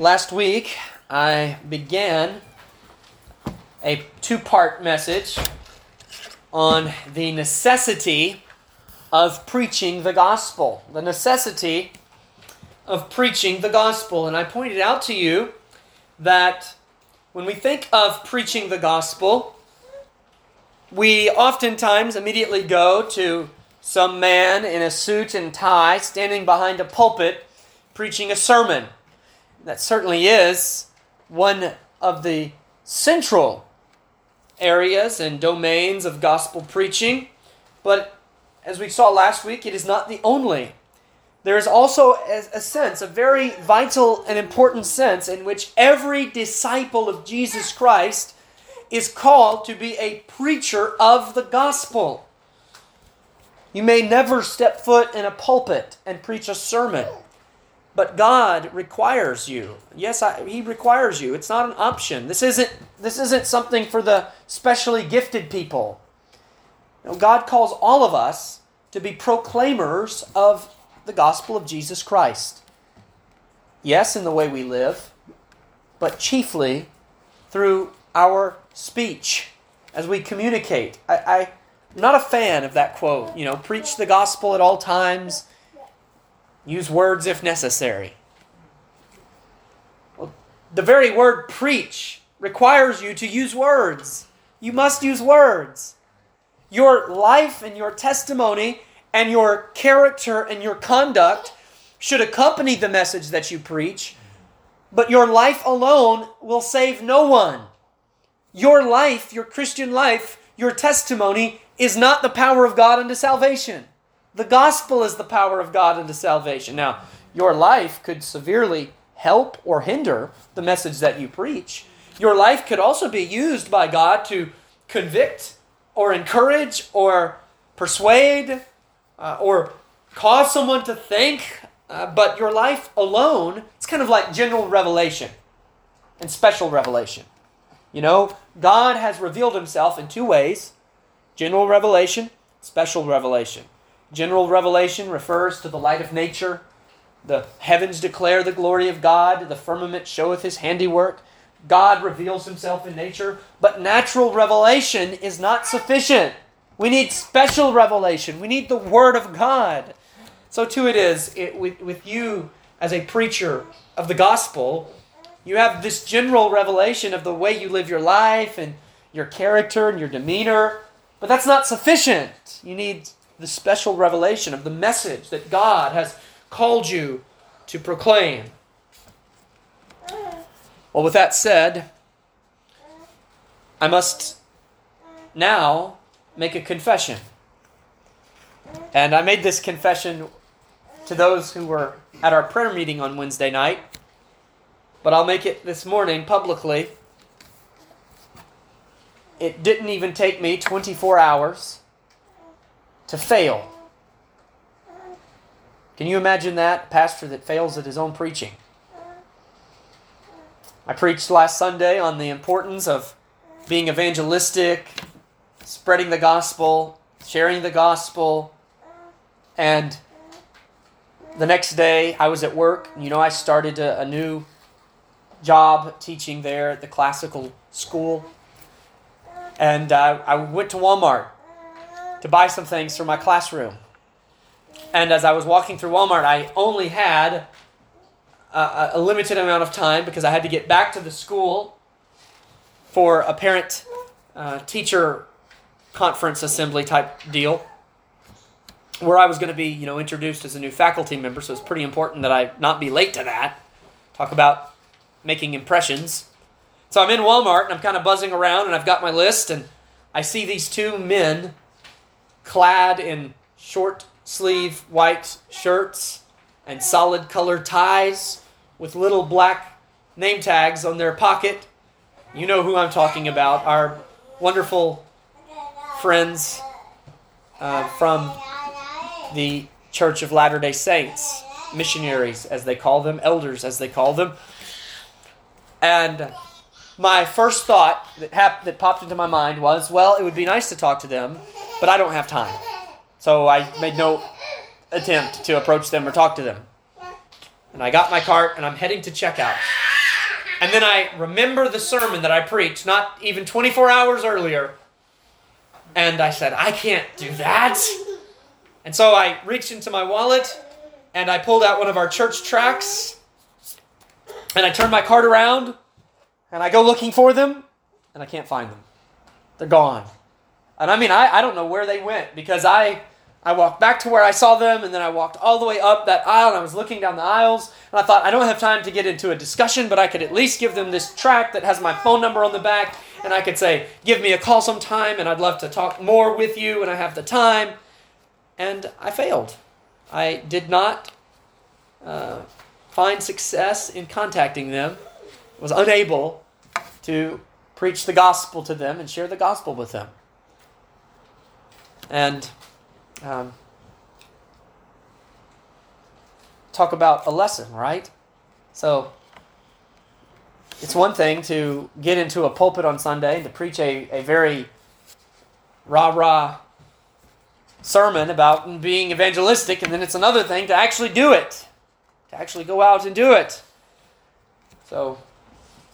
Last week, I began a two part message on the necessity of preaching the gospel. The necessity of preaching the gospel. And I pointed out to you that when we think of preaching the gospel, we oftentimes immediately go to some man in a suit and tie standing behind a pulpit preaching a sermon that certainly is one of the central areas and domains of gospel preaching. But as we saw last week, it is not the only. There is also a sense, a very vital and important sense, in which every disciple of Jesus Christ is called to be a preacher of the gospel. You may never step foot in a pulpit and preach a sermon. But God requires you. Yes, I, He requires you. It's not an option. This isn't this isn't something for the specially gifted people. God calls all of us to be proclaimers of the gospel of Jesus Christ. Yes, in the way we live, but chiefly through our speech as we communicate. I, I, I'm not a fan of that quote. You know, preach the gospel at all times Use words if necessary. Well, the very word preach requires you to use words. You must use words. Your life and your testimony and your character and your conduct should accompany the message that you preach, but your life alone will save no one. Your life, your Christian life, your testimony is not the power of God unto salvation. The gospel is the power of God unto salvation. Now, your life could severely help or hinder the message that you preach. Your life could also be used by God to convict or encourage or persuade uh, or cause someone to think. Uh, but your life alone, it's kind of like general revelation and special revelation. You know, God has revealed himself in two ways general revelation, special revelation. General revelation refers to the light of nature. The heavens declare the glory of God, the firmament showeth his handiwork. God reveals himself in nature, but natural revelation is not sufficient. We need special revelation. We need the Word of God. So, too, it is it, with, with you as a preacher of the gospel. You have this general revelation of the way you live your life and your character and your demeanor, but that's not sufficient. You need the special revelation of the message that God has called you to proclaim. Well, with that said, I must now make a confession. And I made this confession to those who were at our prayer meeting on Wednesday night, but I'll make it this morning publicly. It didn't even take me 24 hours to fail. Can you imagine that? pastor that fails at his own preaching. I preached last Sunday on the importance of being evangelistic, spreading the gospel, sharing the gospel, and the next day I was at work. You know, I started a, a new job teaching there at the classical school. And uh, I went to Walmart to buy some things for my classroom. And as I was walking through Walmart, I only had a, a, limited amount of time because I had to get back to the school for a parent uh, teacher conference assembly type deal where I was going to be, you know, introduced as a new faculty member. So it's pretty important that I not be late to that. Talk about making impressions. So I'm in Walmart and I'm kind of buzzing around and I've got my list and I see these two men clad in short sleeve white shirts and solid color ties with little black name tags on their pocket. You know who I'm talking about. Our wonderful friends uh, from the Church of Latter day Saints, missionaries as they call them, elders as they call them. And my first thought that, hap- that popped into my mind was well, it would be nice to talk to them but I don't have time. So I made no attempt to approach them or talk to them. And I got my cart and I'm heading to checkout. And then I remember the sermon that I preached not even 24 hours earlier. And I said, I can't do that. And so I reached into my wallet and I pulled out one of our church tracts and I turned my cart around and I go looking for them and I can't find them. They're gone. And I mean, I, I don't know where they went because I I walked back to where I saw them, and then I walked all the way up that aisle, and I was looking down the aisles, and I thought, I don't have time to get into a discussion, but I could at least give them this track that has my phone number on the back, and I could say, give me a call sometime, and I'd love to talk more with you when I have the time. And I failed. I did not uh, find success in contacting them, was unable to preach the gospel to them and share the gospel with them. And um, talk about a lesson, right? So it's one thing to get into a pulpit on Sunday and to preach a, a very rah rah sermon about being evangelistic, and then it's another thing to actually do it, to actually go out and do it. So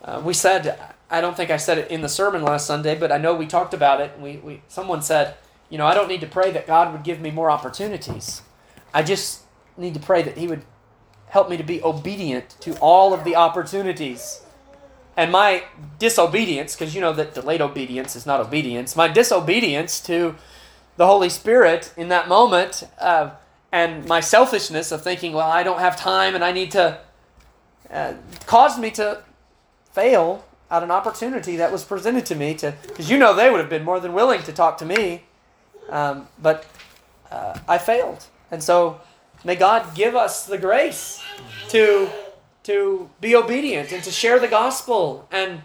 uh, we said, I don't think I said it in the sermon last Sunday, but I know we talked about it. We, we someone said, you know, I don't need to pray that God would give me more opportunities. I just need to pray that He would help me to be obedient to all of the opportunities. And my disobedience, because you know that delayed obedience is not obedience, my disobedience to the Holy Spirit in that moment, uh, and my selfishness of thinking, well, I don't have time and I need to, uh, caused me to fail at an opportunity that was presented to me to, because you know they would have been more than willing to talk to me um, but uh, I failed. And so may God give us the grace to, to be obedient and to share the gospel and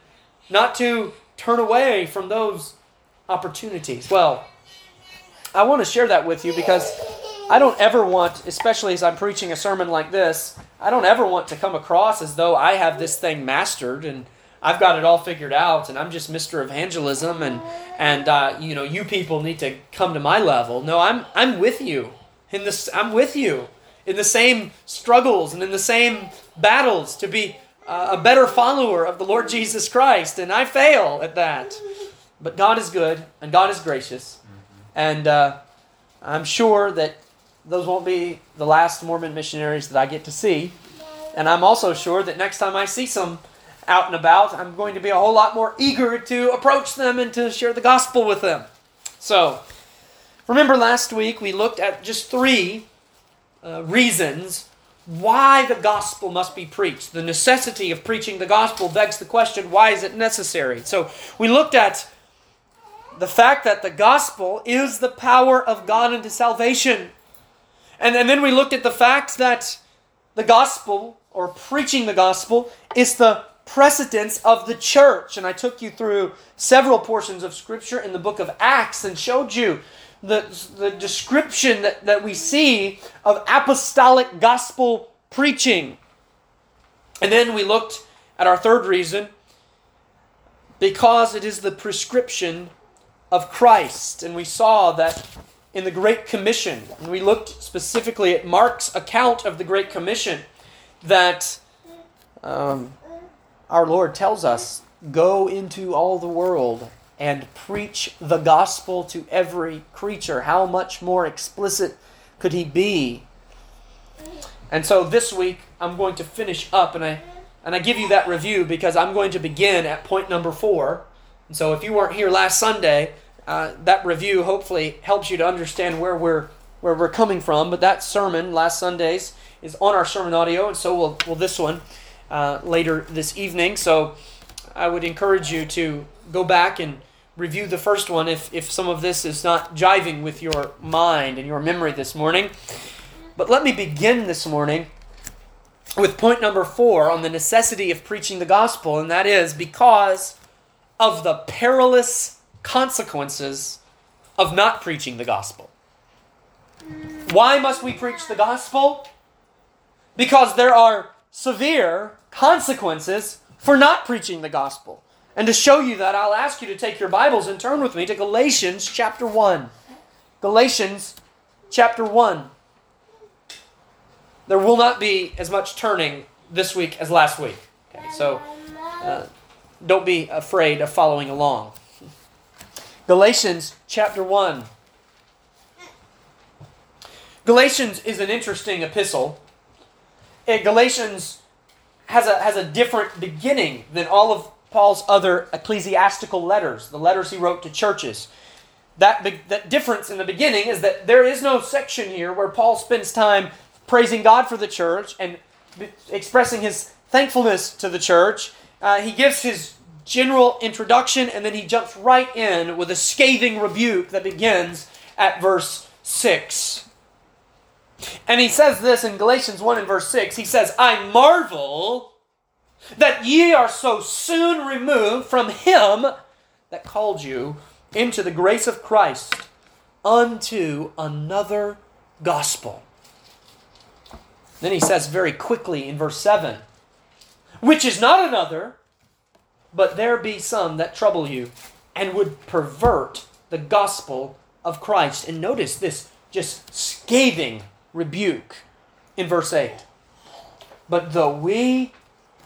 not to turn away from those opportunities. Well, I want to share that with you because I don't ever want, especially as I'm preaching a sermon like this, I don't ever want to come across as though I have this thing mastered and I've got it all figured out, and I'm just Mr. Evangelism, and and uh, you know you people need to come to my level. No, I'm I'm with you in this. I'm with you in the same struggles and in the same battles to be uh, a better follower of the Lord Jesus Christ, and I fail at that. But God is good and God is gracious, and uh, I'm sure that those won't be the last Mormon missionaries that I get to see. And I'm also sure that next time I see some out and about, I'm going to be a whole lot more eager to approach them and to share the gospel with them. So, remember last week we looked at just three uh, reasons why the gospel must be preached. The necessity of preaching the gospel begs the question why is it necessary? So, we looked at the fact that the gospel is the power of God into salvation. And, and then we looked at the fact that the gospel, or preaching the gospel, is the precedence of the church. And I took you through several portions of Scripture in the book of Acts and showed you the, the description that, that we see of apostolic gospel preaching. And then we looked at our third reason because it is the prescription of Christ. And we saw that in the Great Commission, and we looked specifically at Mark's account of the Great Commission, that um, our Lord tells us go into all the world and preach the gospel to every creature. How much more explicit could he be? And so this week I'm going to finish up and I and I give you that review because I'm going to begin at point number 4. And so if you weren't here last Sunday, uh, that review hopefully helps you to understand where we're where we're coming from. But that sermon last Sunday's is on our sermon audio, and so will will this one. Uh, later this evening. So I would encourage you to go back and review the first one if, if some of this is not jiving with your mind and your memory this morning. But let me begin this morning with point number four on the necessity of preaching the gospel, and that is because of the perilous consequences of not preaching the gospel. Why must we preach the gospel? Because there are severe consequences for not preaching the gospel. And to show you that, I'll ask you to take your Bibles and turn with me to Galatians chapter 1. Galatians chapter 1. There will not be as much turning this week as last week. Okay, so uh, don't be afraid of following along. Galatians chapter 1. Galatians is an interesting epistle. Galatians has a, has a different beginning than all of Paul's other ecclesiastical letters, the letters he wrote to churches. That, be, that difference in the beginning is that there is no section here where Paul spends time praising God for the church and expressing his thankfulness to the church. Uh, he gives his general introduction and then he jumps right in with a scathing rebuke that begins at verse 6. And he says this in Galatians 1 and verse 6. He says, I marvel that ye are so soon removed from him that called you into the grace of Christ unto another gospel. Then he says very quickly in verse 7 which is not another, but there be some that trouble you and would pervert the gospel of Christ. And notice this just scathing rebuke in verse 8. But though we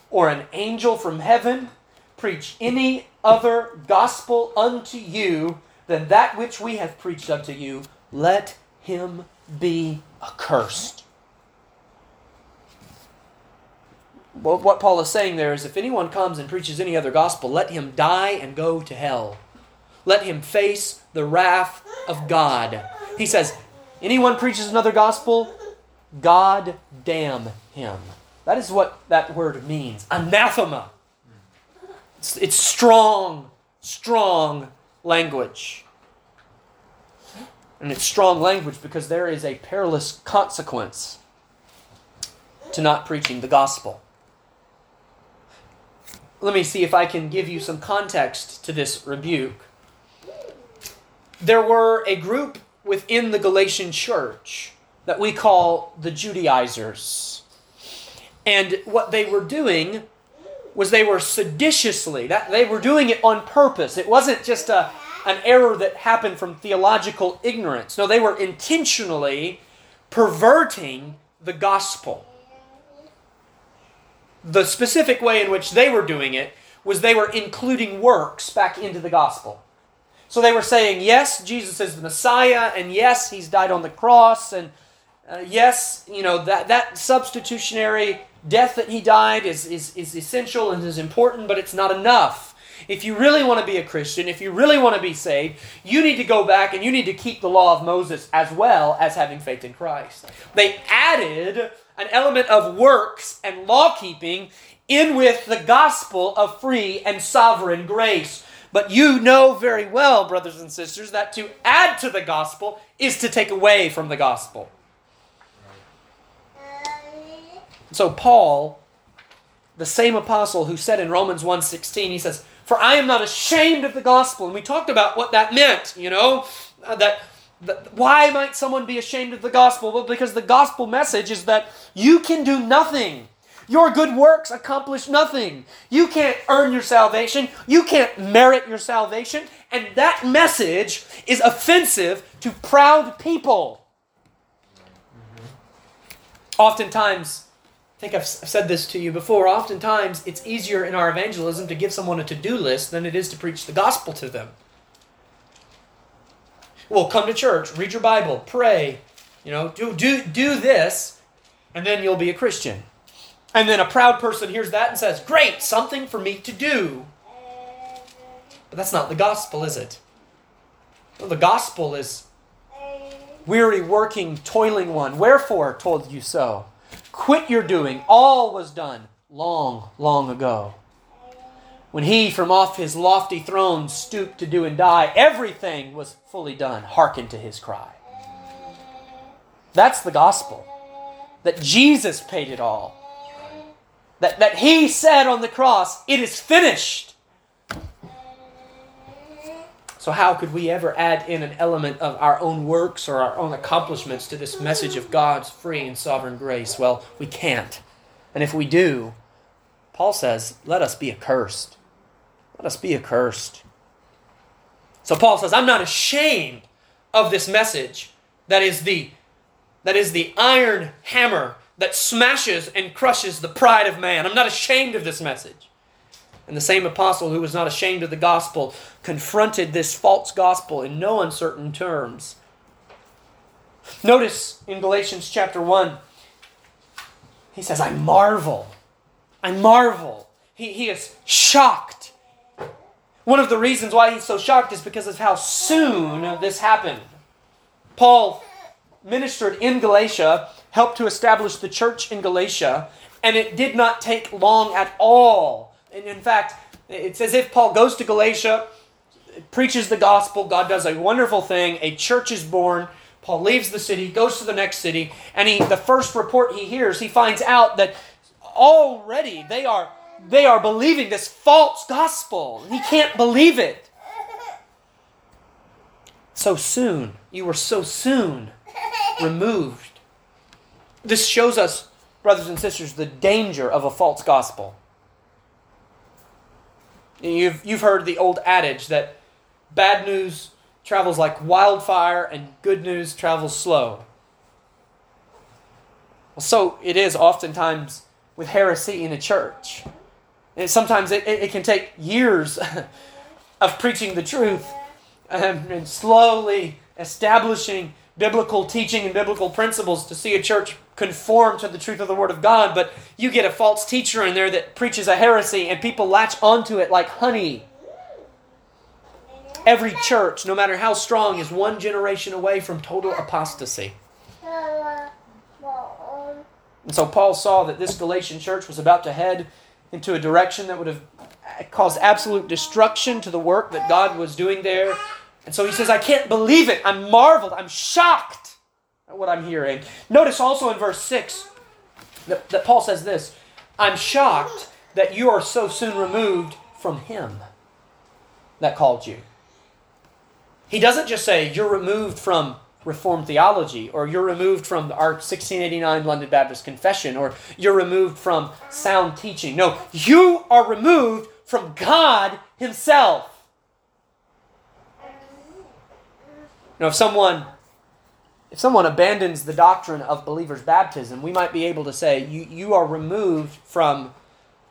or an angel from heaven preach any other gospel unto you than that which we have preached unto you, let him be accursed. What Paul is saying there is if anyone comes and preaches any other gospel, let him die and go to hell. Let him face the wrath of God. He says, anyone preaches another gospel, God damn him. That is what that word means. Anathema. It's, it's strong, strong language. And it's strong language because there is a perilous consequence to not preaching the gospel. Let me see if I can give you some context to this rebuke. There were a group within the Galatian church that we call the Judaizers. And what they were doing was they were seditiously, that they were doing it on purpose. It wasn't just a, an error that happened from theological ignorance. No, they were intentionally perverting the gospel. The specific way in which they were doing it was they were including works back into the gospel. So they were saying, yes, Jesus is the Messiah, and yes, he's died on the cross, and uh, yes, you know, that, that substitutionary death that he died is, is, is essential and is important, but it's not enough. If you really want to be a Christian, if you really want to be saved, you need to go back and you need to keep the law of Moses as well as having faith in Christ. They added an element of works and law keeping in with the gospel of free and sovereign grace. But you know very well, brothers and sisters, that to add to the gospel is to take away from the gospel. So Paul, the same apostle who said in Romans 1:16, he says, "For I am not ashamed of the gospel." And we talked about what that meant, you know, that why might someone be ashamed of the gospel? Well, because the gospel message is that you can do nothing. Your good works accomplish nothing. You can't earn your salvation. You can't merit your salvation. And that message is offensive to proud people. Oftentimes, I think I've said this to you before. Oftentimes, it's easier in our evangelism to give someone a to do list than it is to preach the gospel to them. Well, come to church, read your Bible, pray, you know, do, do, do this, and then you'll be a Christian. And then a proud person hears that and says, Great, something for me to do. But that's not the gospel, is it? Well, the gospel is weary, working, toiling one. Wherefore told you so? Quit your doing. All was done long, long ago. When he from off his lofty throne stooped to do and die, everything was fully done. Hearken to his cry. That's the gospel. That Jesus paid it all. That, that he said on the cross, It is finished. So, how could we ever add in an element of our own works or our own accomplishments to this message of God's free and sovereign grace? Well, we can't. And if we do, Paul says, let us be accursed. Let us be accursed. So Paul says, I'm not ashamed of this message that is the that is the iron hammer that smashes and crushes the pride of man. I'm not ashamed of this message. And the same apostle who was not ashamed of the gospel confronted this false gospel in no uncertain terms. Notice in Galatians chapter 1, he says, I marvel. I marvel. He, he is shocked. One of the reasons why he's so shocked is because of how soon this happened. Paul ministered in Galatia, helped to establish the church in Galatia, and it did not take long at all. And in fact, it's as if Paul goes to Galatia, preaches the gospel, God does a wonderful thing, a church is born. Paul leaves the city, goes to the next city, and he the first report he hears, he finds out that already they are they are believing this false gospel. He can't believe it. So soon, you were so soon removed. This shows us, brothers and sisters, the danger of a false gospel. You've, you've heard the old adage that bad news travels like wildfire and good news travels slow. Well, so it is oftentimes with heresy in a church. And sometimes it, it, it can take years of preaching the truth and, and slowly establishing biblical teaching and biblical principles to see a church conform to the truth of the Word of God, but you get a false teacher in there that preaches a heresy and people latch onto it like honey. Every church, no matter how strong, is one generation away from total apostasy. And so Paul saw that this Galatian church was about to head into a direction that would have caused absolute destruction to the work that God was doing there. And so he says, I can't believe it. I'm marveled. I'm shocked at what I'm hearing. Notice also in verse 6 that, that Paul says this I'm shocked that you are so soon removed from him that called you. He doesn't just say you're removed from Reformed theology, or you're removed from our 1689 London Baptist Confession, or you're removed from sound teaching. No, you are removed from God Himself. Now, if someone if someone abandons the doctrine of believers' baptism, we might be able to say you, you are removed from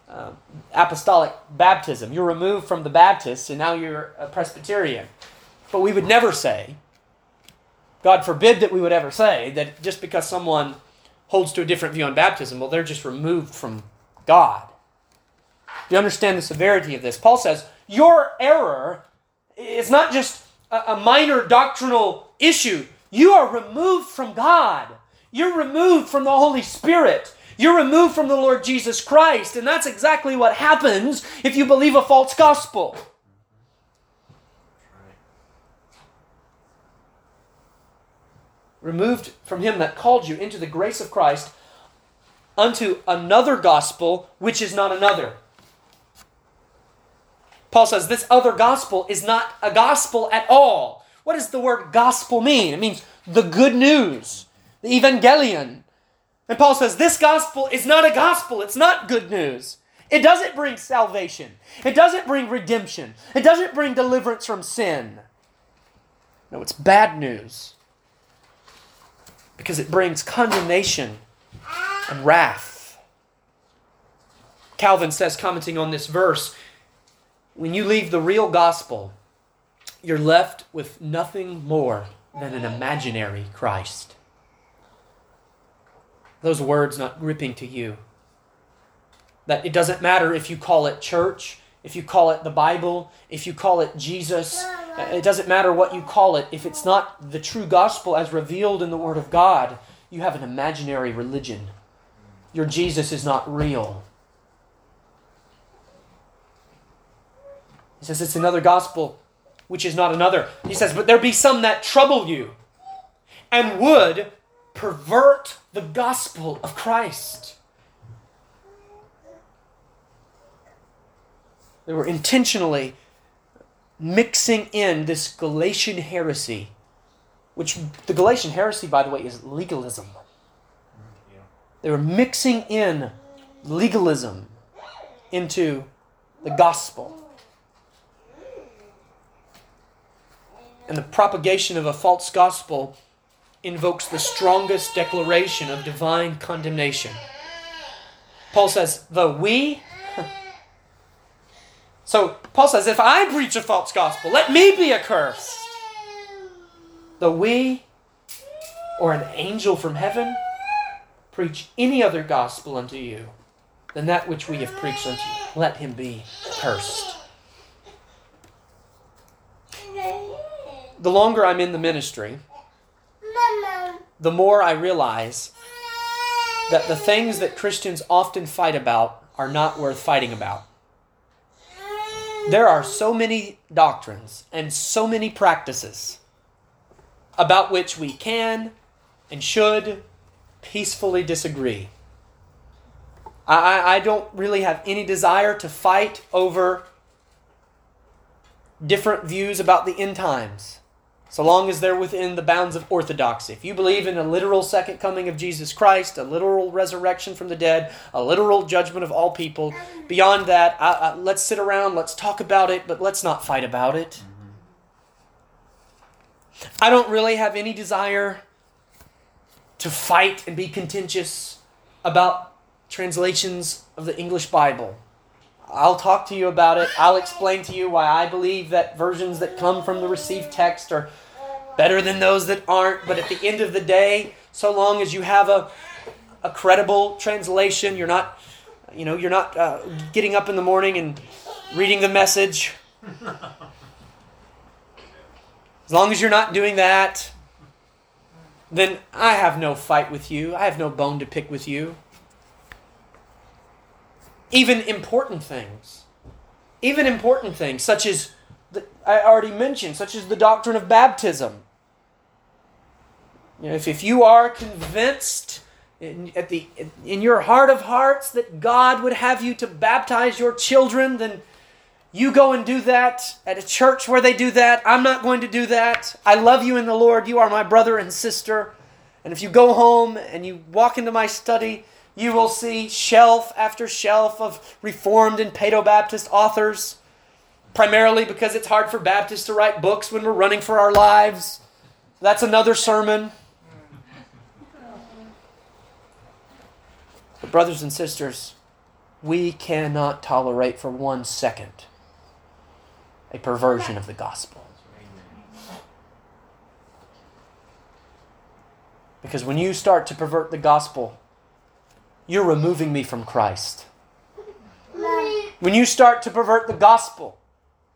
uh, apostolic baptism. You're removed from the Baptists, and now you're a Presbyterian. But we would never say, God forbid that we would ever say that just because someone holds to a different view on baptism, well, they're just removed from God. Do you understand the severity of this? Paul says, Your error is not just a, minor doctrinal issue. You are removed from God. You're removed from the Holy Spirit. You're removed from the Lord Jesus Christ. And that's exactly what happens if you believe a false gospel. Removed from him that called you into the grace of Christ unto another gospel, which is not another. Paul says this other gospel is not a gospel at all. What does the word gospel mean? It means the good news, the evangelion. And Paul says this gospel is not a gospel, it's not good news. It doesn't bring salvation, it doesn't bring redemption, it doesn't bring deliverance from sin. No, it's bad news because it brings condemnation and wrath. Calvin says, commenting on this verse, when you leave the real gospel, you're left with nothing more than an imaginary Christ. Those words not gripping to you. That it doesn't matter if you call it church, if you call it the Bible, if you call it Jesus, Uh, it doesn't matter what you call it. If it's not the true gospel as revealed in the Word of God, you have an imaginary religion. Your Jesus is not real. He says it's another gospel, which is not another. He says, but there be some that trouble you and would pervert the gospel of Christ. They were intentionally mixing in this Galatian heresy, which the Galatian heresy, by the way, is legalism. They were mixing in legalism into the gospel. and the propagation of a false gospel invokes the strongest declaration of divine condemnation. Paul says, Though we, So Paul says, if I preach a false gospel, let me be accursed. Though we or an angel from heaven preach any other gospel unto you than that which we have preached unto you, let him be cursed. The longer I'm in the ministry, the more I realize that the things that Christians often fight about are not worth fighting about. There are so many doctrines and so many practices about which we can and should peacefully disagree. I, I don't really have any desire to fight over different views about the end times so long as they're within the bounds of orthodoxy. If you believe in a literal second coming of Jesus Christ, a literal resurrection from the dead, a literal judgment of all people, beyond that, I, I, let's sit around, let's talk about it, but let's not fight about it. I don't really have any desire to fight and be contentious about translations of the English Bible. I'll talk to you about it. I'll explain to you why I believe that versions that come from the received text are better than those that aren't. But at the end of the day, so long as you have a, a credible translation, you're not, you know, you're not uh, getting up in the morning and reading the message. As long as you're not doing that, then I have no fight with you. I have no bone to pick with you. Even important things, even important things, such as the, I already mentioned, such as the doctrine of baptism. You know, if, if you are convinced in, at the, in your heart of hearts that God would have you to baptize your children, then you go and do that at a church where they do that. I'm not going to do that. I love you in the Lord. You are my brother and sister. And if you go home and you walk into my study, you will see shelf after shelf of Reformed and Paedo Baptist authors, primarily because it's hard for Baptists to write books when we're running for our lives. That's another sermon. Brothers and sisters, we cannot tolerate for one second a perversion of the gospel. Because when you start to pervert the gospel, you're removing me from Christ. When you start to pervert the gospel,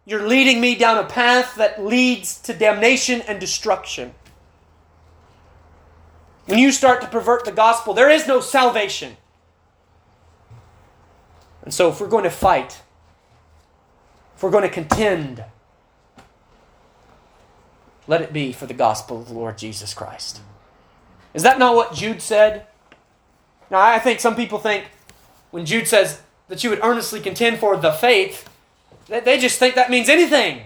you're leading me down a path that leads to damnation and destruction. When you start to pervert the gospel, there is no salvation. And so, if we're going to fight, if we're going to contend, let it be for the gospel of the Lord Jesus Christ. Is that not what Jude said? Now, I think some people think when Jude says that you would earnestly contend for the faith, that they just think that means anything.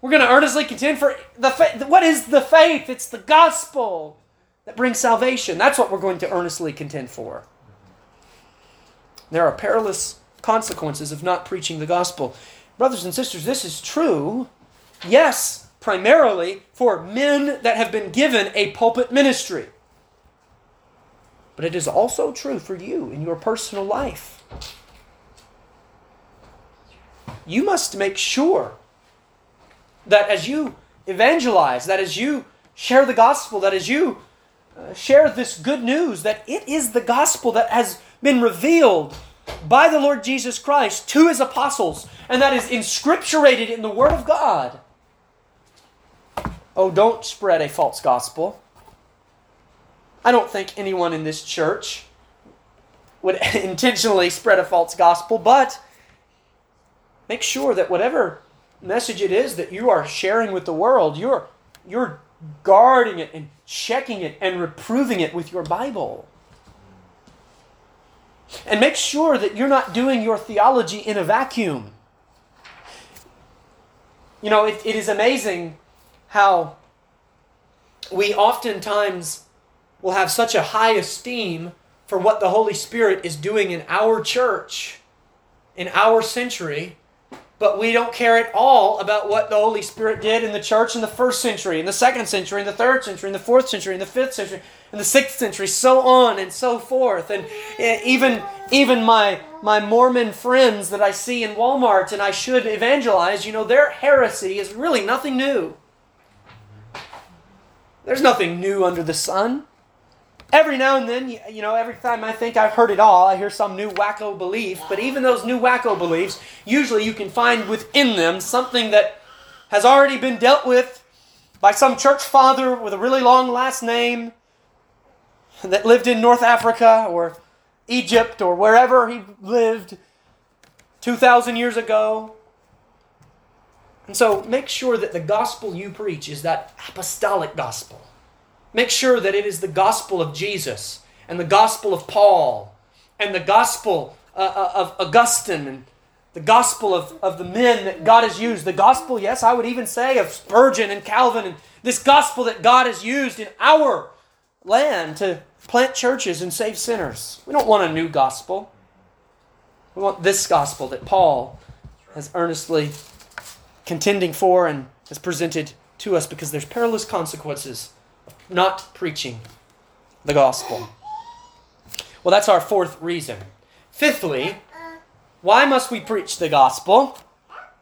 We're going to earnestly contend for the faith. What is the faith? It's the gospel that brings salvation. That's what we're going to earnestly contend for. There are perilous consequences of not preaching the gospel. Brothers and sisters, this is true, yes, primarily for men that have been given a pulpit ministry. But it is also true for you in your personal life. You must make sure that as you evangelize, that as you share the gospel, that as you uh, share this good news, that it is the gospel that has been revealed by the Lord Jesus Christ to his apostles, and that is inscripturated in the Word of God. Oh, don't spread a false gospel. I don't think anyone in this church would intentionally spread a false gospel, but make sure that whatever message it is that you are sharing with the world, you're, you're guarding it and checking it and reproving it with your Bible. And make sure that you're not doing your theology in a vacuum. You know, it, it is amazing how we oftentimes will have such a high esteem for what the Holy Spirit is doing in our church, in our century, but we don't care at all about what the Holy Spirit did in the church in the first century, in the second century, in the third century, in the fourth century, in the fifth century. In the sixth century, so on and so forth. And eh, even even my my Mormon friends that I see in Walmart and I should evangelize, you know, their heresy is really nothing new. There's nothing new under the sun. Every now and then, you know, every time I think I've heard it all, I hear some new wacko belief. But even those new wacko beliefs, usually you can find within them something that has already been dealt with by some church father with a really long last name that lived in North Africa or Egypt or wherever he lived 2,000 years ago. And so make sure that the gospel you preach is that apostolic gospel. Make sure that it is the gospel of Jesus and the gospel of Paul and the gospel uh, uh, of Augustine and the gospel of, of the men that God has used. The gospel, yes, I would even say of Spurgeon and Calvin and this gospel that God has used in our land to plant churches and save sinners. We don't want a new gospel. We want this gospel that Paul has earnestly contending for and has presented to us because there's perilous consequences not preaching the gospel. Well, that's our fourth reason. Fifthly, why must we preach the gospel?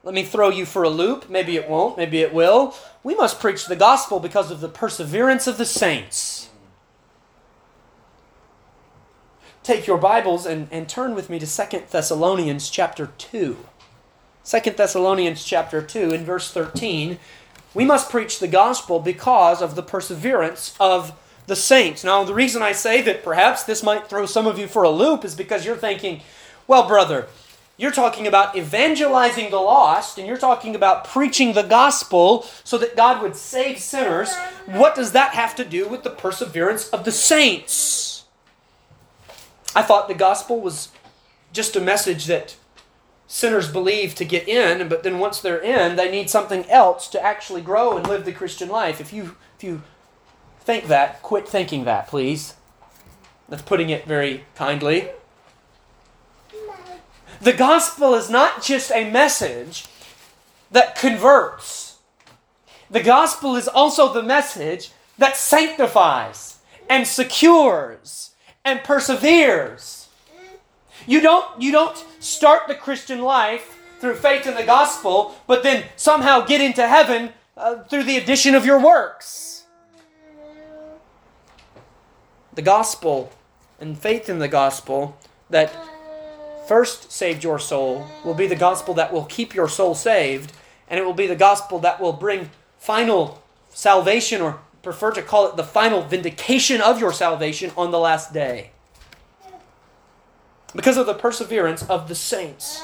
Let me throw you for a loop. Maybe it won't, maybe it will. We must preach the gospel because of the perseverance of the saints. Take your Bibles and, and turn with me to Second Thessalonians chapter 2. Second Thessalonians chapter 2 in verse 13, we must preach the gospel because of the perseverance of the saints. Now, the reason I say that perhaps this might throw some of you for a loop is because you're thinking, well, brother, you're talking about evangelizing the lost and you're talking about preaching the gospel so that God would save sinners. What does that have to do with the perseverance of the saints? I thought the gospel was just a message that sinners believe to get in, but then once they're in, they need something else to actually grow and live the Christian life. If you if you think that, quit thinking that, please. That's putting it very kindly. The gospel is not just a message that converts. The gospel is also the message that sanctifies and secures and perseveres. You don't you don't start the Christian life through faith in the gospel, but then somehow get into heaven uh, through the addition of your works. The gospel and faith in the gospel that first saved your soul will be the gospel that will keep your soul saved, and it will be the gospel that will bring final salvation, or prefer to call it the final vindication of your salvation on the last day because of the perseverance of the saints.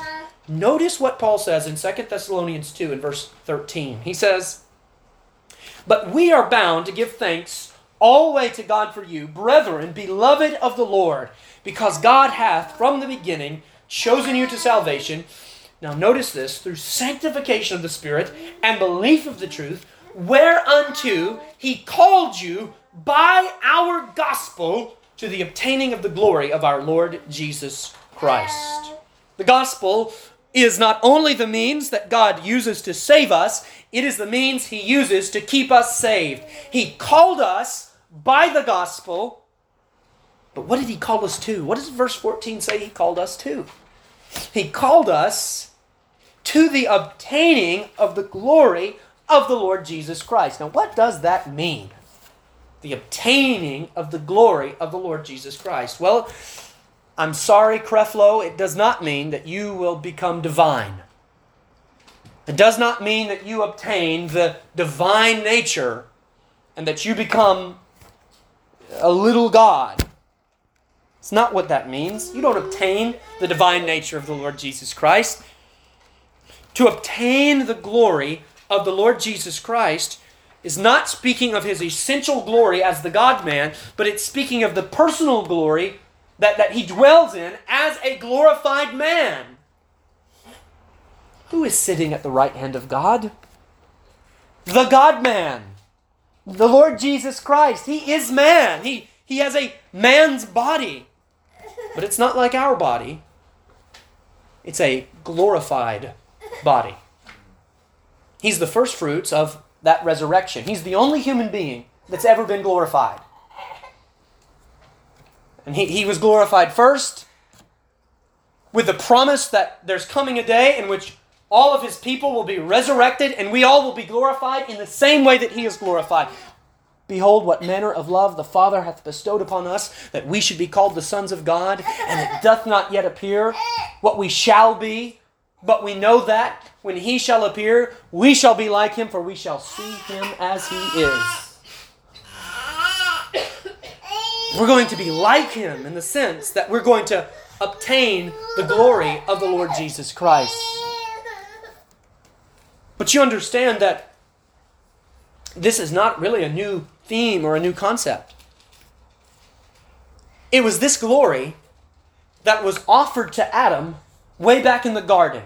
Notice what Paul says in 2 Thessalonians 2 in verse 13. He says, But we are bound to give thanks always to God for you, brethren, beloved of the Lord, because God hath from the beginning chosen you to salvation. Now, notice this through sanctification of the Spirit and belief of the truth, whereunto he called you by our gospel to the obtaining of the glory of our Lord Jesus Christ. The gospel is not only the means that God uses to save us, it is the means He uses to keep us saved. He called us by the gospel, but what did He call us to? What does verse 14 say He called us to? He called us to the obtaining of the glory of the Lord Jesus Christ. Now, what does that mean? the obtaining of the glory of the Lord Jesus Christ. Well, I'm sorry, Creflo, it does not mean that you will become divine. It does not mean that you obtain the divine nature and that you become a little God. It's not what that means. You don't obtain the divine nature of the Lord Jesus Christ. To obtain the glory of the Lord Jesus Christ, is not speaking of his essential glory as the God man, but it's speaking of the personal glory that, that he dwells in as a glorified man. Who is sitting at the right hand of God? The God man, the Lord Jesus Christ. He is man. He, he has a man's body, but it's not like our body, it's a glorified body. He's the first fruits of that resurrection. He's the only human being that's ever been glorified. And he, he was glorified first with the promise that there's coming a day in which all of his people will be resurrected and we all will be glorified in the same way that he is glorified. Behold, what manner of love the Father hath bestowed upon us, that we should be called the sons of God, and it doth not yet appear what we shall be, but we know that when he shall appear, we shall be like him, for we shall see him as he is. We're going to be like him in the sense that we're going to obtain the glory of the Lord Jesus Christ. But you understand that this is not really a new theme or a new concept. It was this glory that was offered to Adam way back in the garden.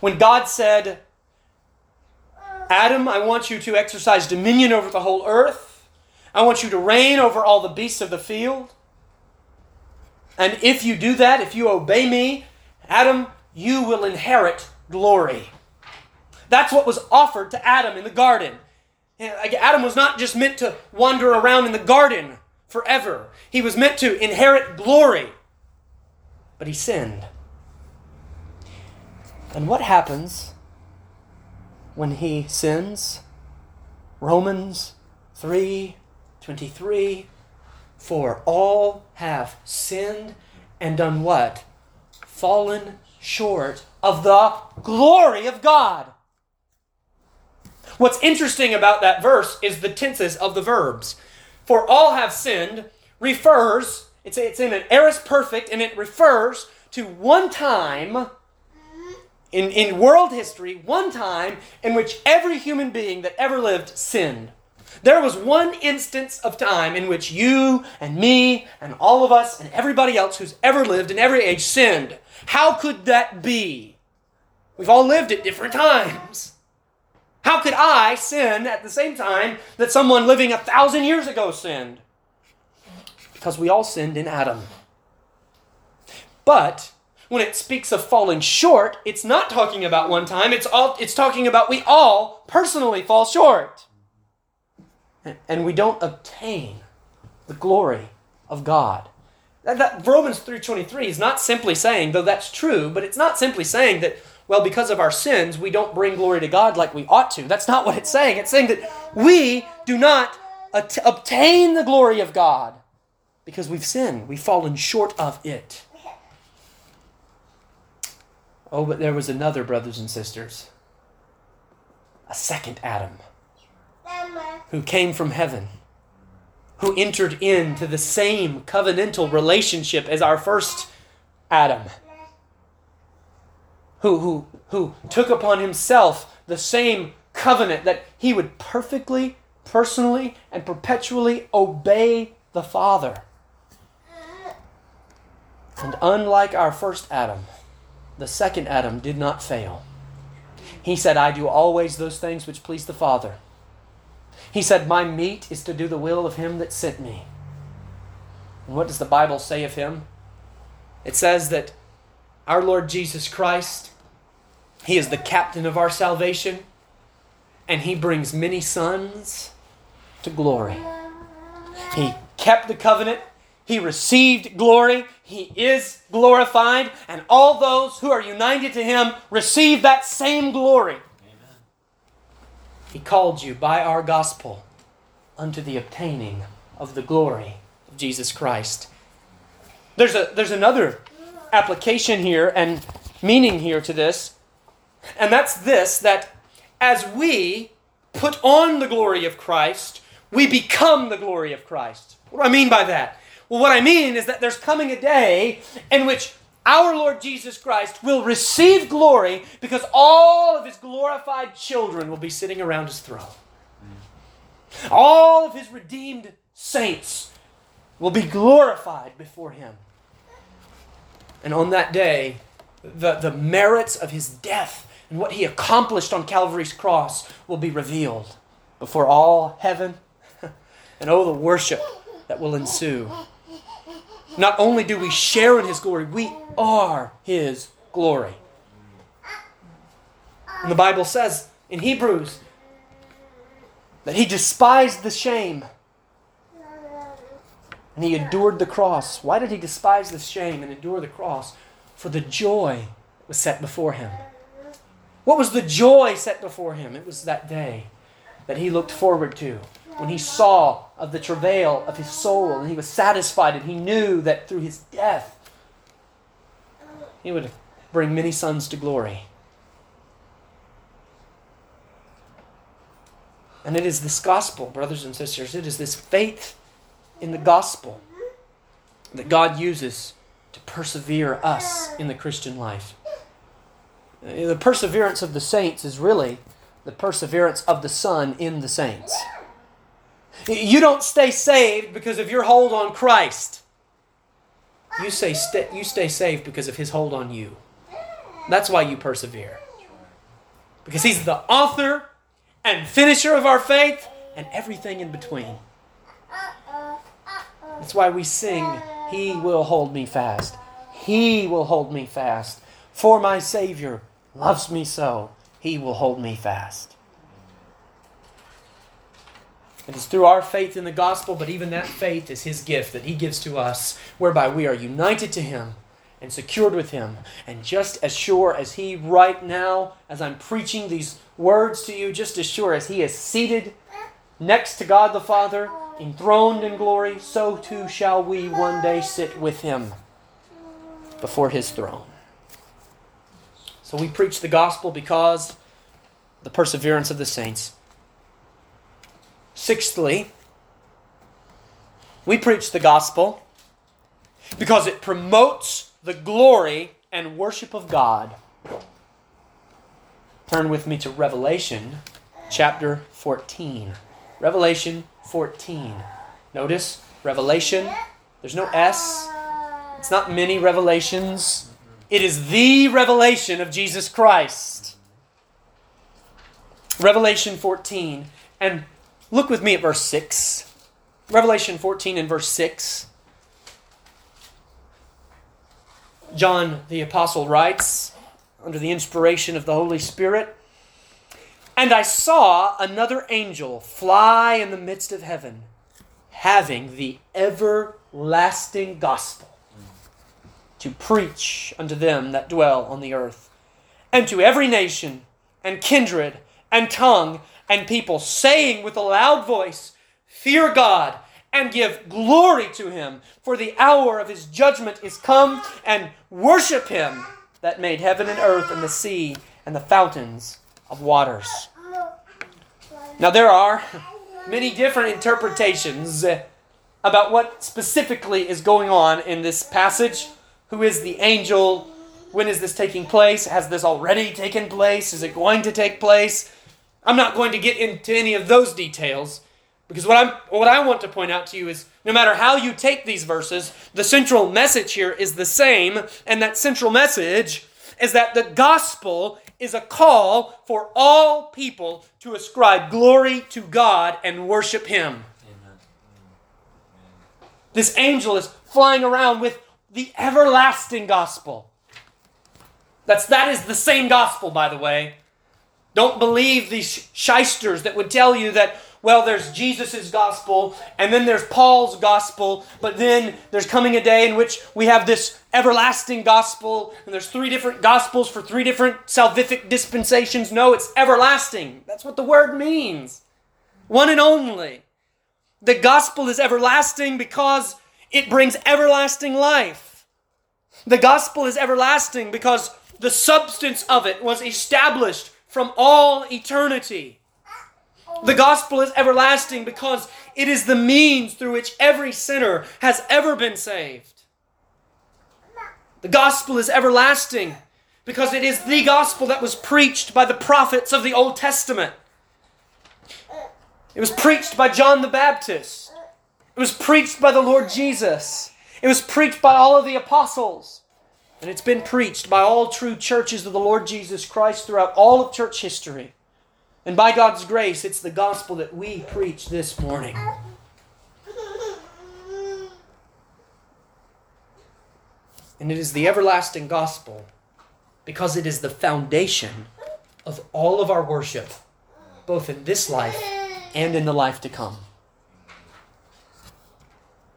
When God said, Adam, I want you to exercise dominion over the whole earth. I want you to reign over all the beasts of the field. And if you do that, if you obey me, Adam, you will inherit glory. That's what was offered to Adam in the garden. Adam was not just meant to wander around in the garden forever, he was meant to inherit glory. But he sinned. And what happens when he sins? Romans 3 23. For all have sinned and done what? Fallen short of the glory of God. What's interesting about that verse is the tenses of the verbs. For all have sinned refers, it's, it's in an aorist perfect, and it refers to one time in, in world history, one time in which every human being that ever lived sinned. There was one instance of time in which you and me and all of us and everybody else who's ever lived in every age sinned. How could that be? We've all lived at different times. How could I sin at the same time that someone living a thousand years ago sinned? Because we all sinned in Adam. But when it speaks of falling short, it's not talking about one time, it's, all, it's talking about we all personally fall short. And we don't obtain the glory of God. That, that Romans 3.23 is not simply saying, though that's true, but it's not simply saying that well, because of our sins, we don't bring glory to God like we ought to. That's not what it's saying. It's saying that we do not at- obtain the glory of God because we've sinned. We've fallen short of it. Oh, but there was another, brothers and sisters. A second Adam who came from heaven, who entered into the same covenantal relationship as our first Adam who, who, who took upon himself the same covenant that he would perfectly, personally, and perpetually obey the Father. And unlike our first Adam, the second Adam did not fail. He said, I do always those things which please the Father. He said, My meat is to do the will of him that sent me. And what does the Bible say of him? It says that our Lord Jesus Christ, He is the captain of our salvation, and He brings many sons to glory. He kept the covenant, He received glory, He is glorified, and all those who are united to Him receive that same glory. Amen. He called you by our gospel unto the obtaining of the glory of Jesus Christ. There's, a, there's another application here and meaning here to this, and that's this that as we put on the glory of Christ, we become the glory of Christ. What do I mean by that? Well, what I mean is that there's coming a day in which our Lord Jesus Christ will receive glory because all of his glorified children will be sitting around his throne. All of his redeemed saints will be glorified before him. And on that day, the, the merits of his death and what he accomplished on Calvary's cross will be revealed before all heaven and oh, the worship that will ensue. Not only do we share in his glory, we are his glory. And the Bible says in Hebrews that he despised the shame And he endured the cross. Why did he despise the shame and endure the cross? For the joy was set before him. What was the joy set before him? It was that day that he looked forward to when he saw of the travail of his soul and he was satisfied and he knew that through his death he would bring many sons to glory. And it is this gospel, brothers and sisters, it is this faith in the gospel that God uses to persevere us in the Christian life. The perseverance of the saints is really the perseverance of the Son in the saints. You don't stay saved because of your hold on Christ. You, say st- you stay saved because of his hold on you. That's why you persevere. Because he's the author and finisher of our faith and everything in between. That's why we sing, He will hold me fast. He will hold me fast. For my Savior loves me so, He will hold me fast. It is through our faith in the gospel, but even that faith is His gift that He gives to us, whereby we are united to Him and secured with Him. And just as sure as He, right now, as I'm preaching these words to you, just as sure as He is seated next to God the Father, enthroned in glory, so too shall we one day sit with Him before His throne. So we preach the gospel because the perseverance of the saints. Sixthly, we preach the gospel because it promotes the glory and worship of God. Turn with me to Revelation chapter 14. Revelation 14. Notice, Revelation, there's no S. It's not many revelations. It is the revelation of Jesus Christ. Revelation 14. And Look with me at verse 6. Revelation 14 and verse 6. John the Apostle writes, under the inspiration of the Holy Spirit, And I saw another angel fly in the midst of heaven, having the everlasting gospel to preach unto them that dwell on the earth, and to every nation, and kindred, and tongue, and people, saying with a loud voice, Fear God and give glory to him, for the hour of his judgment is come, and worship him that made heaven and earth and the sea and the fountains of waters. Now, there are many different interpretations about what specifically is going on in this passage. Who is the angel? When is this taking place? Has this already taken place? Is it going to take place? I'm not going to get into any of those details because what I'm what I want to point out to you is no matter how you take these verses, the central message here is the same, and that central message is that the gospel is a call for all people to ascribe glory to God and worship him. This angel is flying around with the everlasting gospel. That's that is the same gospel by the way don't believe these shysters that would tell you that, well, there's Jesus' gospel, and then there's Paul's gospel, but then there's coming a day in which we have this everlasting gospel, and there's three different gospels for three different salvific dispensations. No, it's everlasting. That's what the word means. One and only. The gospel is everlasting because it brings everlasting life. The gospel is everlasting because the substance of it was established from all eternity. The gospel is everlasting because it is the means through which every sinner has ever been saved. The gospel is everlasting because it is the gospel that was preached by the prophets of the Old Testament. It was preached by John the Baptist. It was preached by the Lord Jesus. It was preached by all of the apostles. And it's been preached by all true churches of the Lord Jesus Christ throughout all of church history. And by God's grace, it's the gospel that we preach this morning. And it is the everlasting gospel because it is the foundation of all of our worship, both in this life and in the life to come.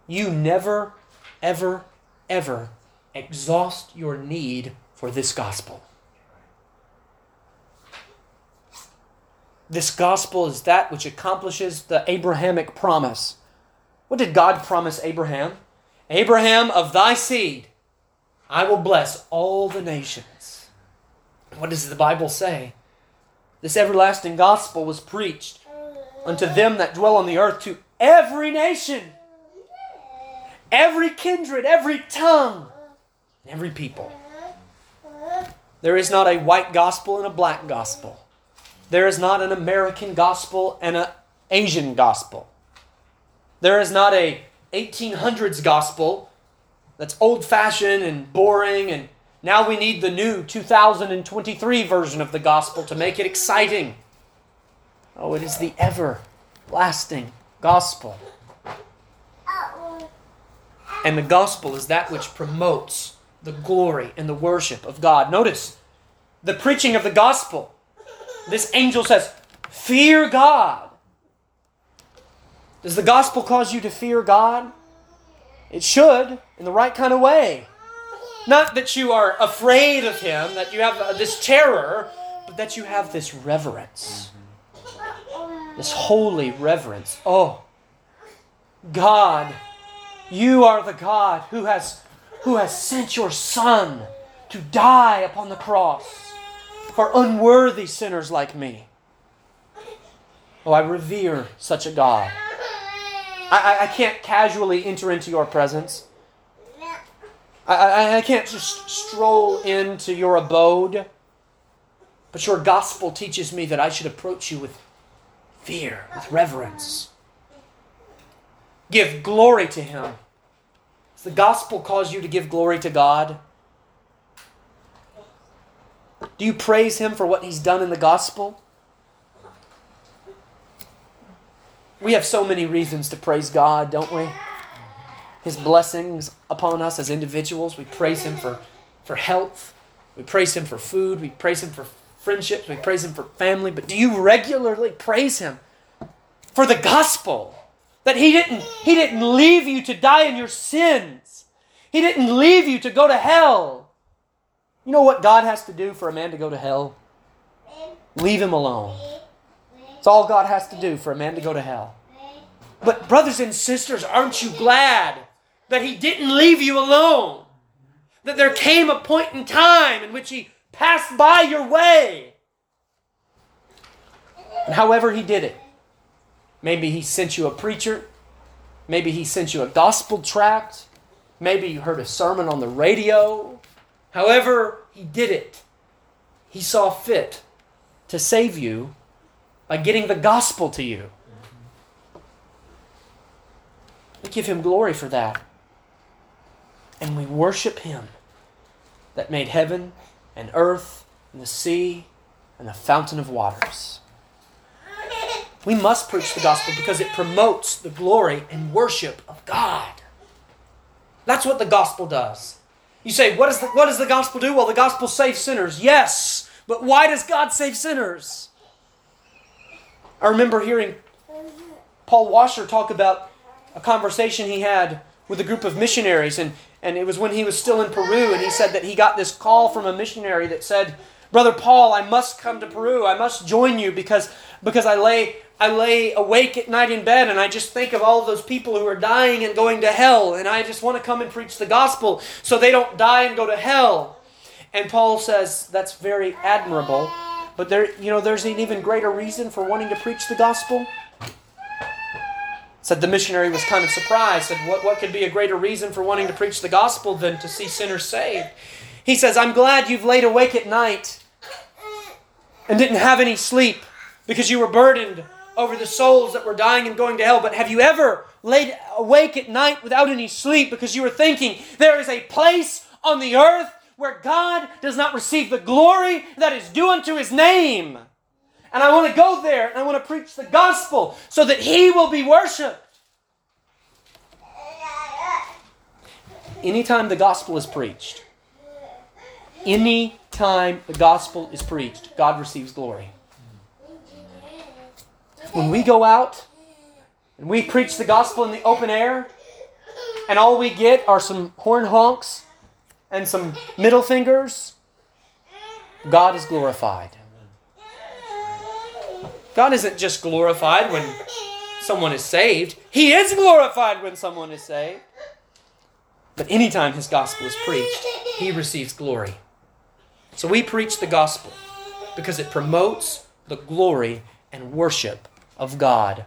you never, ever, ever exhaust your need for this gospel. This gospel is that which accomplishes the Abrahamic promise. What did God promise Abraham? Abraham, of thy seed, I will bless all the nations. What does the Bible say? This everlasting gospel was preached unto them that dwell on the earth, to every nation, every kindred, every tongue, every people. There is not a white gospel and a black gospel. There is not an American gospel and an Asian gospel. There is not a 1800s gospel that's old fashioned and boring, and now we need the new 2023 version of the gospel to make it exciting. Oh, it is the everlasting gospel. And the gospel is that which promotes the glory and the worship of God. Notice the preaching of the gospel this angel says, Fear God. Does the gospel cause you to fear God? It should, in the right kind of way. Not that you are afraid of Him, that you have uh, this terror, but that you have this reverence. This holy reverence. Oh, God, you are the God who has, who has sent your Son to die upon the cross for unworthy sinners like me. Oh, I revere such a God. I, I, I can't casually enter into your presence. I, I, I can't just stroll into your abode. But your gospel teaches me that I should approach you with fear, with reverence. Give glory to Him. Does the gospel cause you to give glory to God? Do you praise Him for what He's done in the gospel? We have so many reasons to praise God, don't we? His blessings upon us as individuals. We praise Him for, for health. We praise Him for food. We praise Him for friendships. We praise Him for family. But do you regularly praise Him for the gospel? That He didn't, he didn't leave you to die in your sins. He didn't leave you to go to hell. You know what God has to do for a man to go to hell? Leave him alone. It's all God has to do for a man to go to hell. But, brothers and sisters, aren't you glad that He didn't leave you alone? That there came a point in time in which He passed by your way. And however He did it, maybe He sent you a preacher, maybe He sent you a gospel tract, maybe you heard a sermon on the radio, However, he did it. He saw fit to save you by getting the gospel to you. We give him glory for that. And we worship him that made heaven and earth and the sea and the fountain of waters. We must preach the gospel because it promotes the glory and worship of God. That's what the gospel does. You say, what, is the, what does the gospel do? Well, the gospel saves sinners. Yes, but why does God save sinners? I remember hearing Paul Washer talk about a conversation he had with a group of missionaries, and, and it was when he was still in Peru, and he said that he got this call from a missionary that said, Brother Paul, I must come to Peru. I must join you because, because I lay I lay awake at night in bed and I just think of all of those people who are dying and going to hell, and I just want to come and preach the gospel so they don't die and go to hell. And Paul says that's very admirable, but there, you know, there's an even greater reason for wanting to preach the gospel. Said the missionary was kind of surprised. Said, what, what could be a greater reason for wanting to preach the gospel than to see sinners saved? He says, I'm glad you've laid awake at night and didn't have any sleep because you were burdened over the souls that were dying and going to hell. But have you ever laid awake at night without any sleep because you were thinking there is a place on the earth where God does not receive the glory that is due unto his name? And I want to go there and I want to preach the gospel so that he will be worshiped. Anytime the gospel is preached, any time the gospel is preached, God receives glory when we go out and we preach the gospel in the open air, and all we get are some horn honks and some middle fingers, God is glorified. God isn't just glorified when someone is saved, He is glorified when someone is saved. But anytime His gospel is preached, He receives glory. So we preach the gospel because it promotes the glory and worship of God.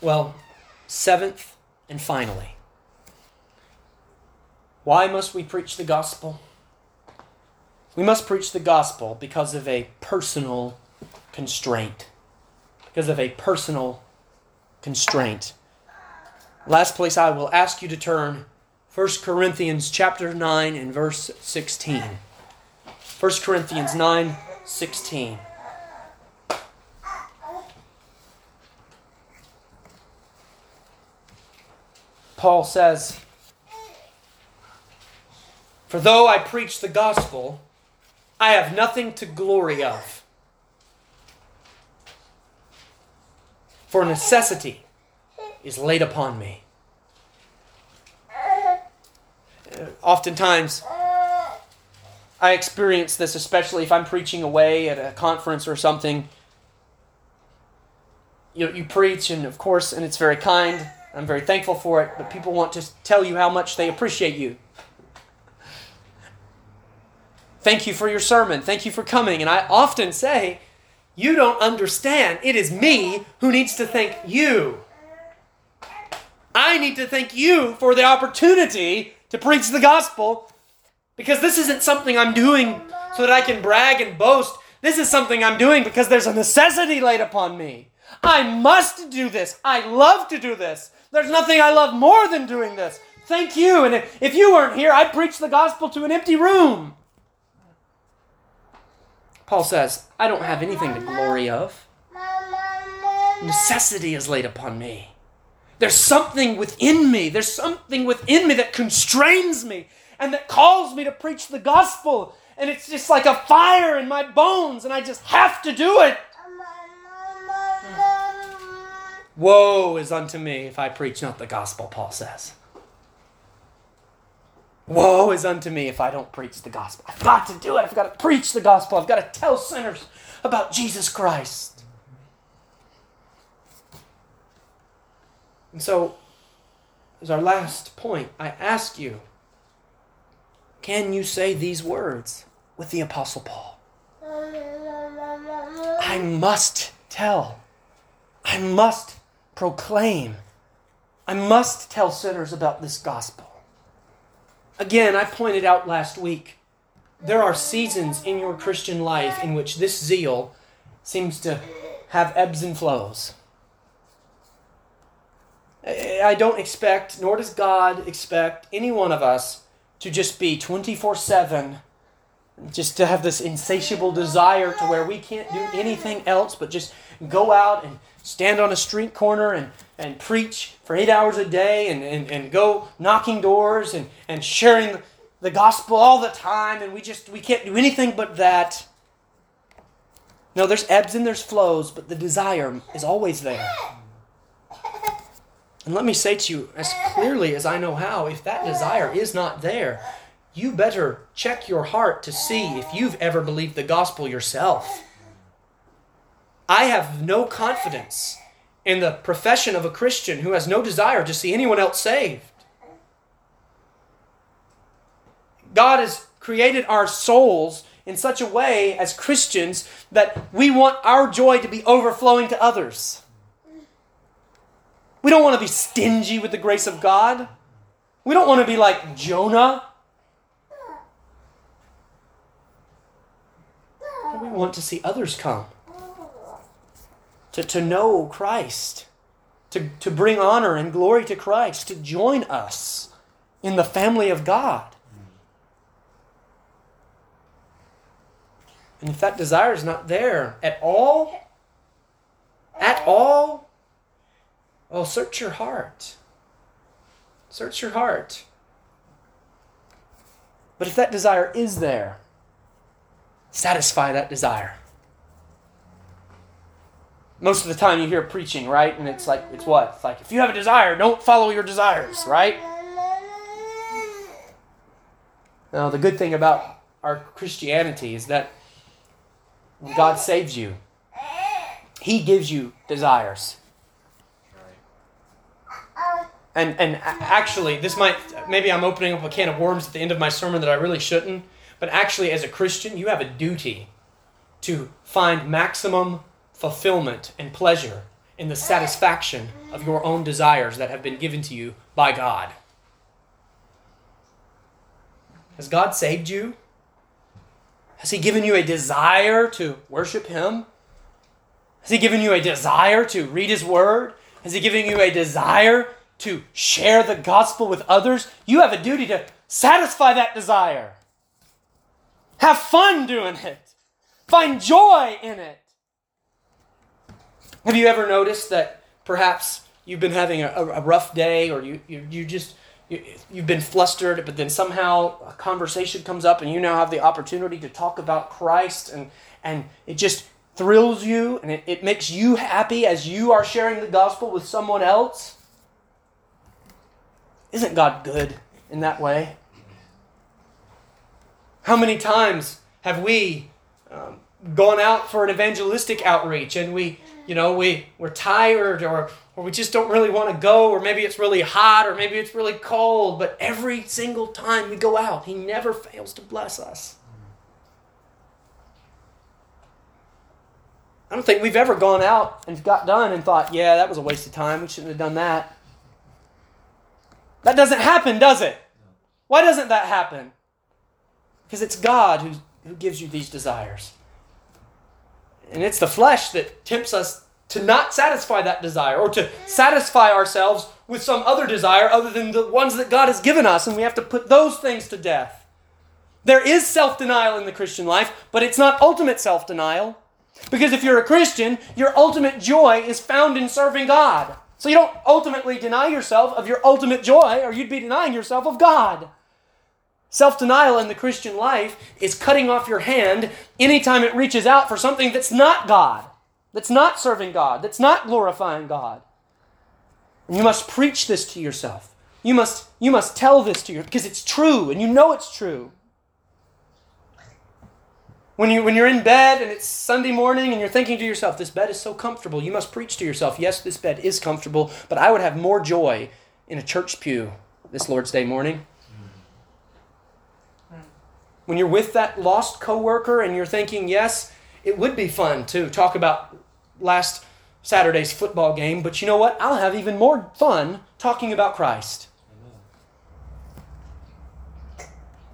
Well, seventh and finally, why must we preach the gospel? We must preach the gospel because of a personal constraint. Because of a personal constraint. Last place I will ask you to turn 1 Corinthians chapter 9 and verse 16. 1 Corinthians 9 16. Paul says, For though I preach the gospel, I have nothing to glory of. For necessity is laid upon me. Oftentimes, I experience this, especially if I'm preaching away at a conference or something. You, you preach, and of course, and it's very kind. I'm very thankful for it, but people want to tell you how much they appreciate you. Thank you for your sermon. Thank you for coming. And I often say, You don't understand. It is me who needs to thank you. I need to thank you for the opportunity to preach the gospel because this isn't something I'm doing so that I can brag and boast. This is something I'm doing because there's a necessity laid upon me. I must do this. I love to do this. There's nothing I love more than doing this. Thank you. And if you weren't here, I'd preach the gospel to an empty room. Paul says, I don't have anything to glory of. Necessity is laid upon me. There's something within me. There's something within me that constrains me and that calls me to preach the gospel. And it's just like a fire in my bones, and I just have to do it. Woe is unto me if I preach not the gospel, Paul says. Woe is unto me if I don't preach the gospel. I've got to do it. I've got to preach the gospel. I've got to tell sinners about Jesus Christ. And so, as our last point, I ask you can you say these words with the Apostle Paul? I must tell. I must proclaim. I must tell sinners about this gospel. Again, I pointed out last week, there are seasons in your Christian life in which this zeal seems to have ebbs and flows. I don't expect, nor does God expect, any one of us to just be 24 7, just to have this insatiable desire to where we can't do anything else but just go out and stand on a street corner and, and preach for eight hours a day and, and, and go knocking doors and, and sharing the gospel all the time. And we just we can't do anything but that. No there's ebbs and there's flows but the desire is always there. And let me say to you as clearly as i know how if that desire is not there you better check your heart to see if you've ever believed the gospel yourself I have no confidence in the profession of a Christian who has no desire to see anyone else saved. God has created our souls in such a way as Christians that we want our joy to be overflowing to others. We don't want to be stingy with the grace of God. We don't want to be like Jonah. We want to see others come to, to know Christ, to, to bring honor and glory to Christ, to join us in the family of God. And if that desire is not there at all, at all, oh, search your heart. Search your heart. But if that desire is there, satisfy that desire. most of the time you hear preaching, right? And it's like, it's what? It's like, if you have a desire, don't follow your desires, right? Now, the good thing about our Christianity is that God saves you, He gives you desires. And, and actually, this might, maybe I'm opening up a can of worms at the end of my sermon that I really shouldn't, but actually, as a Christian, you have a duty to find maximum fulfillment and pleasure in the satisfaction of your own desires that have been given to you by God. Has God saved you? Has He given you a desire to worship Him? Has He given you a desire to read His Word? Has He given you a desire to share the gospel with others? You have a duty to satisfy that desire. Have fun doing it. Find joy in it. Have you ever noticed that perhaps you've been having a, a rough day or you, you, you just you, you've been flustered, but then somehow a conversation comes up and you now have the opportunity to talk about Christ and, and it just thrills you and it, it makes you happy as you are sharing the gospel with someone else? Isn't God good in that way? How many times have we um, gone out for an evangelistic outreach and we, you know, we, we're tired or, or we just don't really want to go or maybe it's really hot or maybe it's really cold, but every single time we go out, He never fails to bless us. I don't think we've ever gone out and got done and thought, yeah, that was a waste of time. We shouldn't have done that. That doesn't happen, does it? Why doesn't that happen? Because it's God who, who gives you these desires. And it's the flesh that tempts us to not satisfy that desire or to satisfy ourselves with some other desire other than the ones that God has given us, and we have to put those things to death. There is self denial in the Christian life, but it's not ultimate self denial. Because if you're a Christian, your ultimate joy is found in serving God. So you don't ultimately deny yourself of your ultimate joy, or you'd be denying yourself of God. Self denial in the Christian life is cutting off your hand anytime it reaches out for something that's not God, that's not serving God, that's not glorifying God. And you must preach this to yourself. You must, you must tell this to you because it's true and you know it's true. When, you, when you're in bed and it's Sunday morning and you're thinking to yourself, this bed is so comfortable, you must preach to yourself, yes, this bed is comfortable, but I would have more joy in a church pew this Lord's Day morning when you're with that lost coworker and you're thinking, yes, it would be fun to talk about last Saturday's football game, but you know what? I'll have even more fun talking about Christ.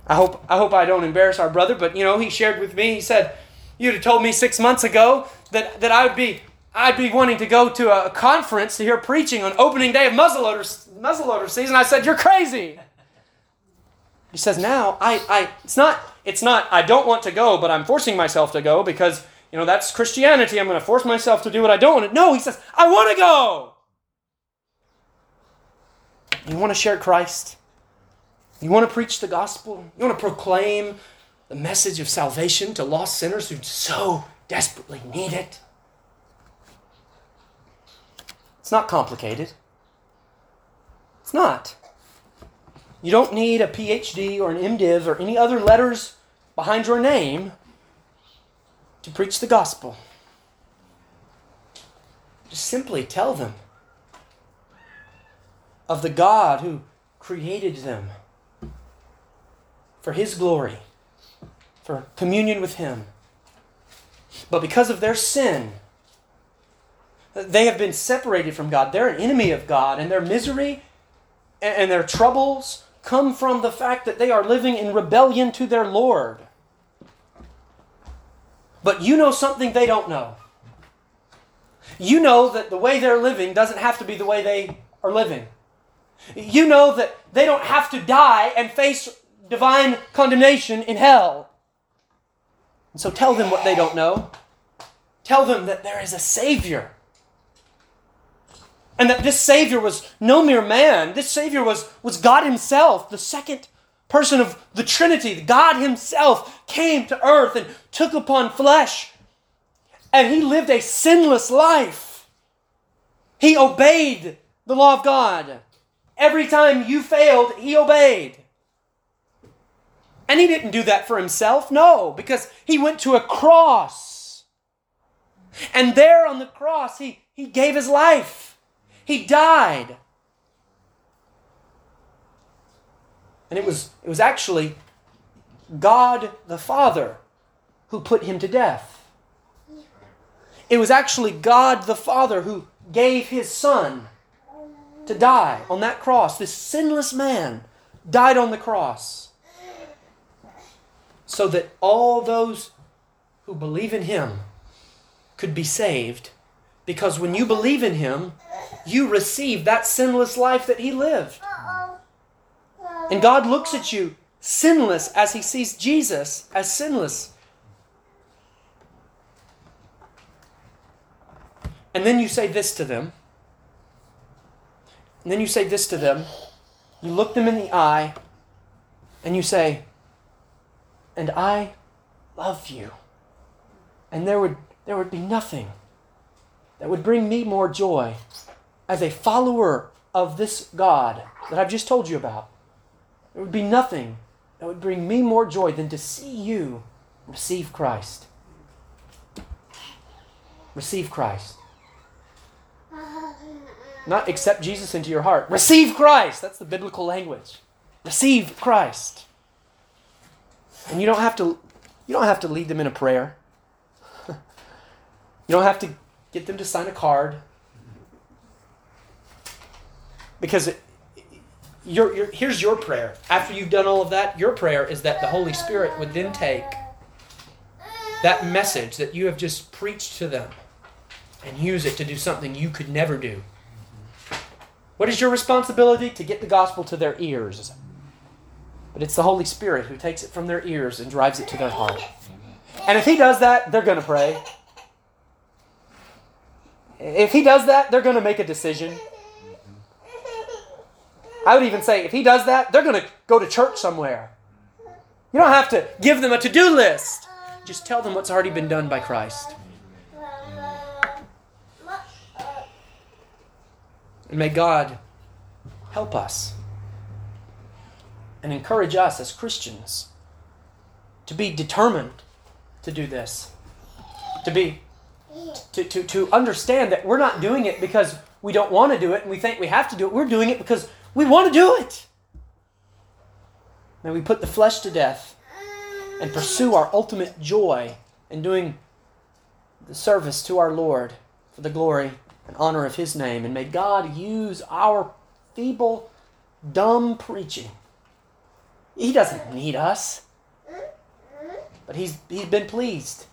I hope I hope I don't embarrass our brother, but you know, he shared with me, he said, You'd have told me six months ago that, that I would be I'd be wanting to go to a conference to hear preaching on opening day of muzzleloader, muzzleloader season. I said, You're crazy. He says, now I, I it's not it's not I don't want to go, but I'm forcing myself to go because you know that's Christianity. I'm going to force myself to do what I don't want to. No, he says, I want to go. You want to share Christ? You want to preach the gospel? You want to proclaim the message of salvation to lost sinners who so desperately need it? It's not complicated. It's not. You don't need a PhD or an MDiv or any other letters behind your name to preach the gospel. Just simply tell them of the God who created them for His glory, for communion with Him. But because of their sin, they have been separated from God. They're an enemy of God, and their misery and their troubles come from the fact that they are living in rebellion to their Lord. But you know something they don't know. You know that the way they're living doesn't have to be the way they are living. You know that they don't have to die and face divine condemnation in hell. And so tell them what they don't know. Tell them that there is a Savior and that this Savior was no mere man. This Savior was, was God Himself, the second person of the Trinity. God Himself came to earth and took upon flesh and he lived a sinless life. He obeyed the law of God. Every time you failed, he obeyed. And he didn't do that for himself, no, because he went to a cross. And there on the cross, he, he gave his life. He died. And it was, it was actually God the Father who put him to death. It was actually God the Father who gave his Son to die on that cross. This sinless man died on the cross so that all those who believe in him could be saved. Because when you believe in him, you receive that sinless life that he lived. And God looks at you sinless as he sees Jesus as sinless. And then you say this to them. And then you say this to them. You look them in the eye and you say, And I love you. And there would, there would be nothing that would bring me more joy as a follower of this God that I've just told you about. There would be nothing that would bring me more joy than to see you receive Christ. Receive Christ. Not accept Jesus into your heart. Receive Christ. That's the biblical language. Receive Christ. And you don't have to you don't have to lead them in a prayer. you don't have to get them to sign a card. Because it, your, your, here's your prayer. After you've done all of that, your prayer is that the Holy Spirit would then take that message that you have just preached to them and use it to do something you could never do. What is your responsibility? To get the gospel to their ears. But it's the Holy Spirit who takes it from their ears and drives it to their heart. And if He does that, they're going to pray. If He does that, they're going to make a decision. I would even say if He does that, they're going to go to church somewhere. You don't have to give them a to do list, just tell them what's already been done by Christ. And may God help us and encourage us as Christians to be determined to do this. To be to, to, to understand that we're not doing it because we don't want to do it and we think we have to do it. We're doing it because we want to do it. May we put the flesh to death and pursue our ultimate joy in doing the service to our Lord for the glory and honor of His name. And may God use our feeble, dumb preaching. He doesn't need us, but He's, he's been pleased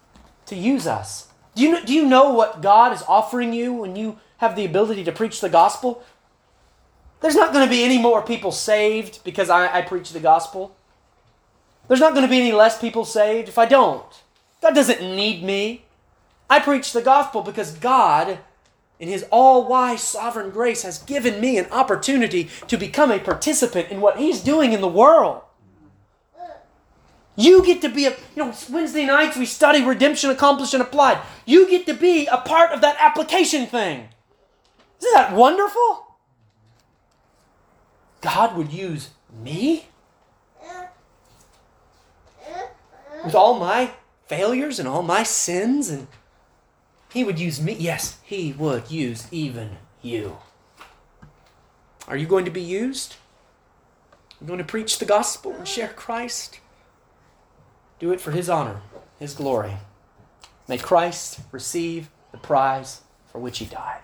to use us. Do you, know, do you know what God is offering you when you have the ability to preach the gospel? There's not going to be any more people saved because I, I preach the gospel. There's not going to be any less people saved if I don't. God doesn't need me. I preach the gospel because God in His all wise sovereign grace, has given me an opportunity to become a participant in what He's doing in the world. You get to be a, you know, Wednesday nights we study redemption accomplished and applied. You get to be a part of that application thing. Isn't that wonderful? God would use me with all my failures and all my sins and he would use me. Yes, He would use even you. Are you going to be used? Are you going to preach the gospel and share Christ? Do it for His honor, His glory. May Christ receive the prize for which He died.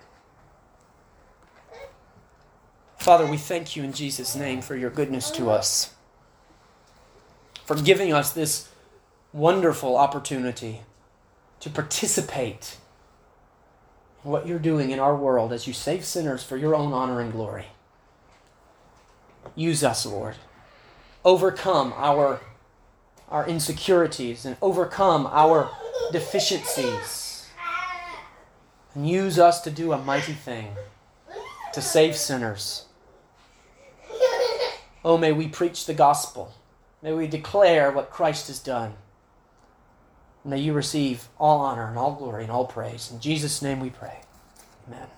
Father, we thank you in Jesus' name for your goodness to us, for giving us this wonderful opportunity to participate in what you're doing in our world as you save sinners for your own honor and glory. Use us, Lord. Overcome our, our insecurities and overcome our deficiencies. And use us to do a mighty thing to save sinners. Oh, may we preach the gospel. May we declare what Christ has done. May you receive all honor and all glory and all praise. In Jesus' name we pray. Amen.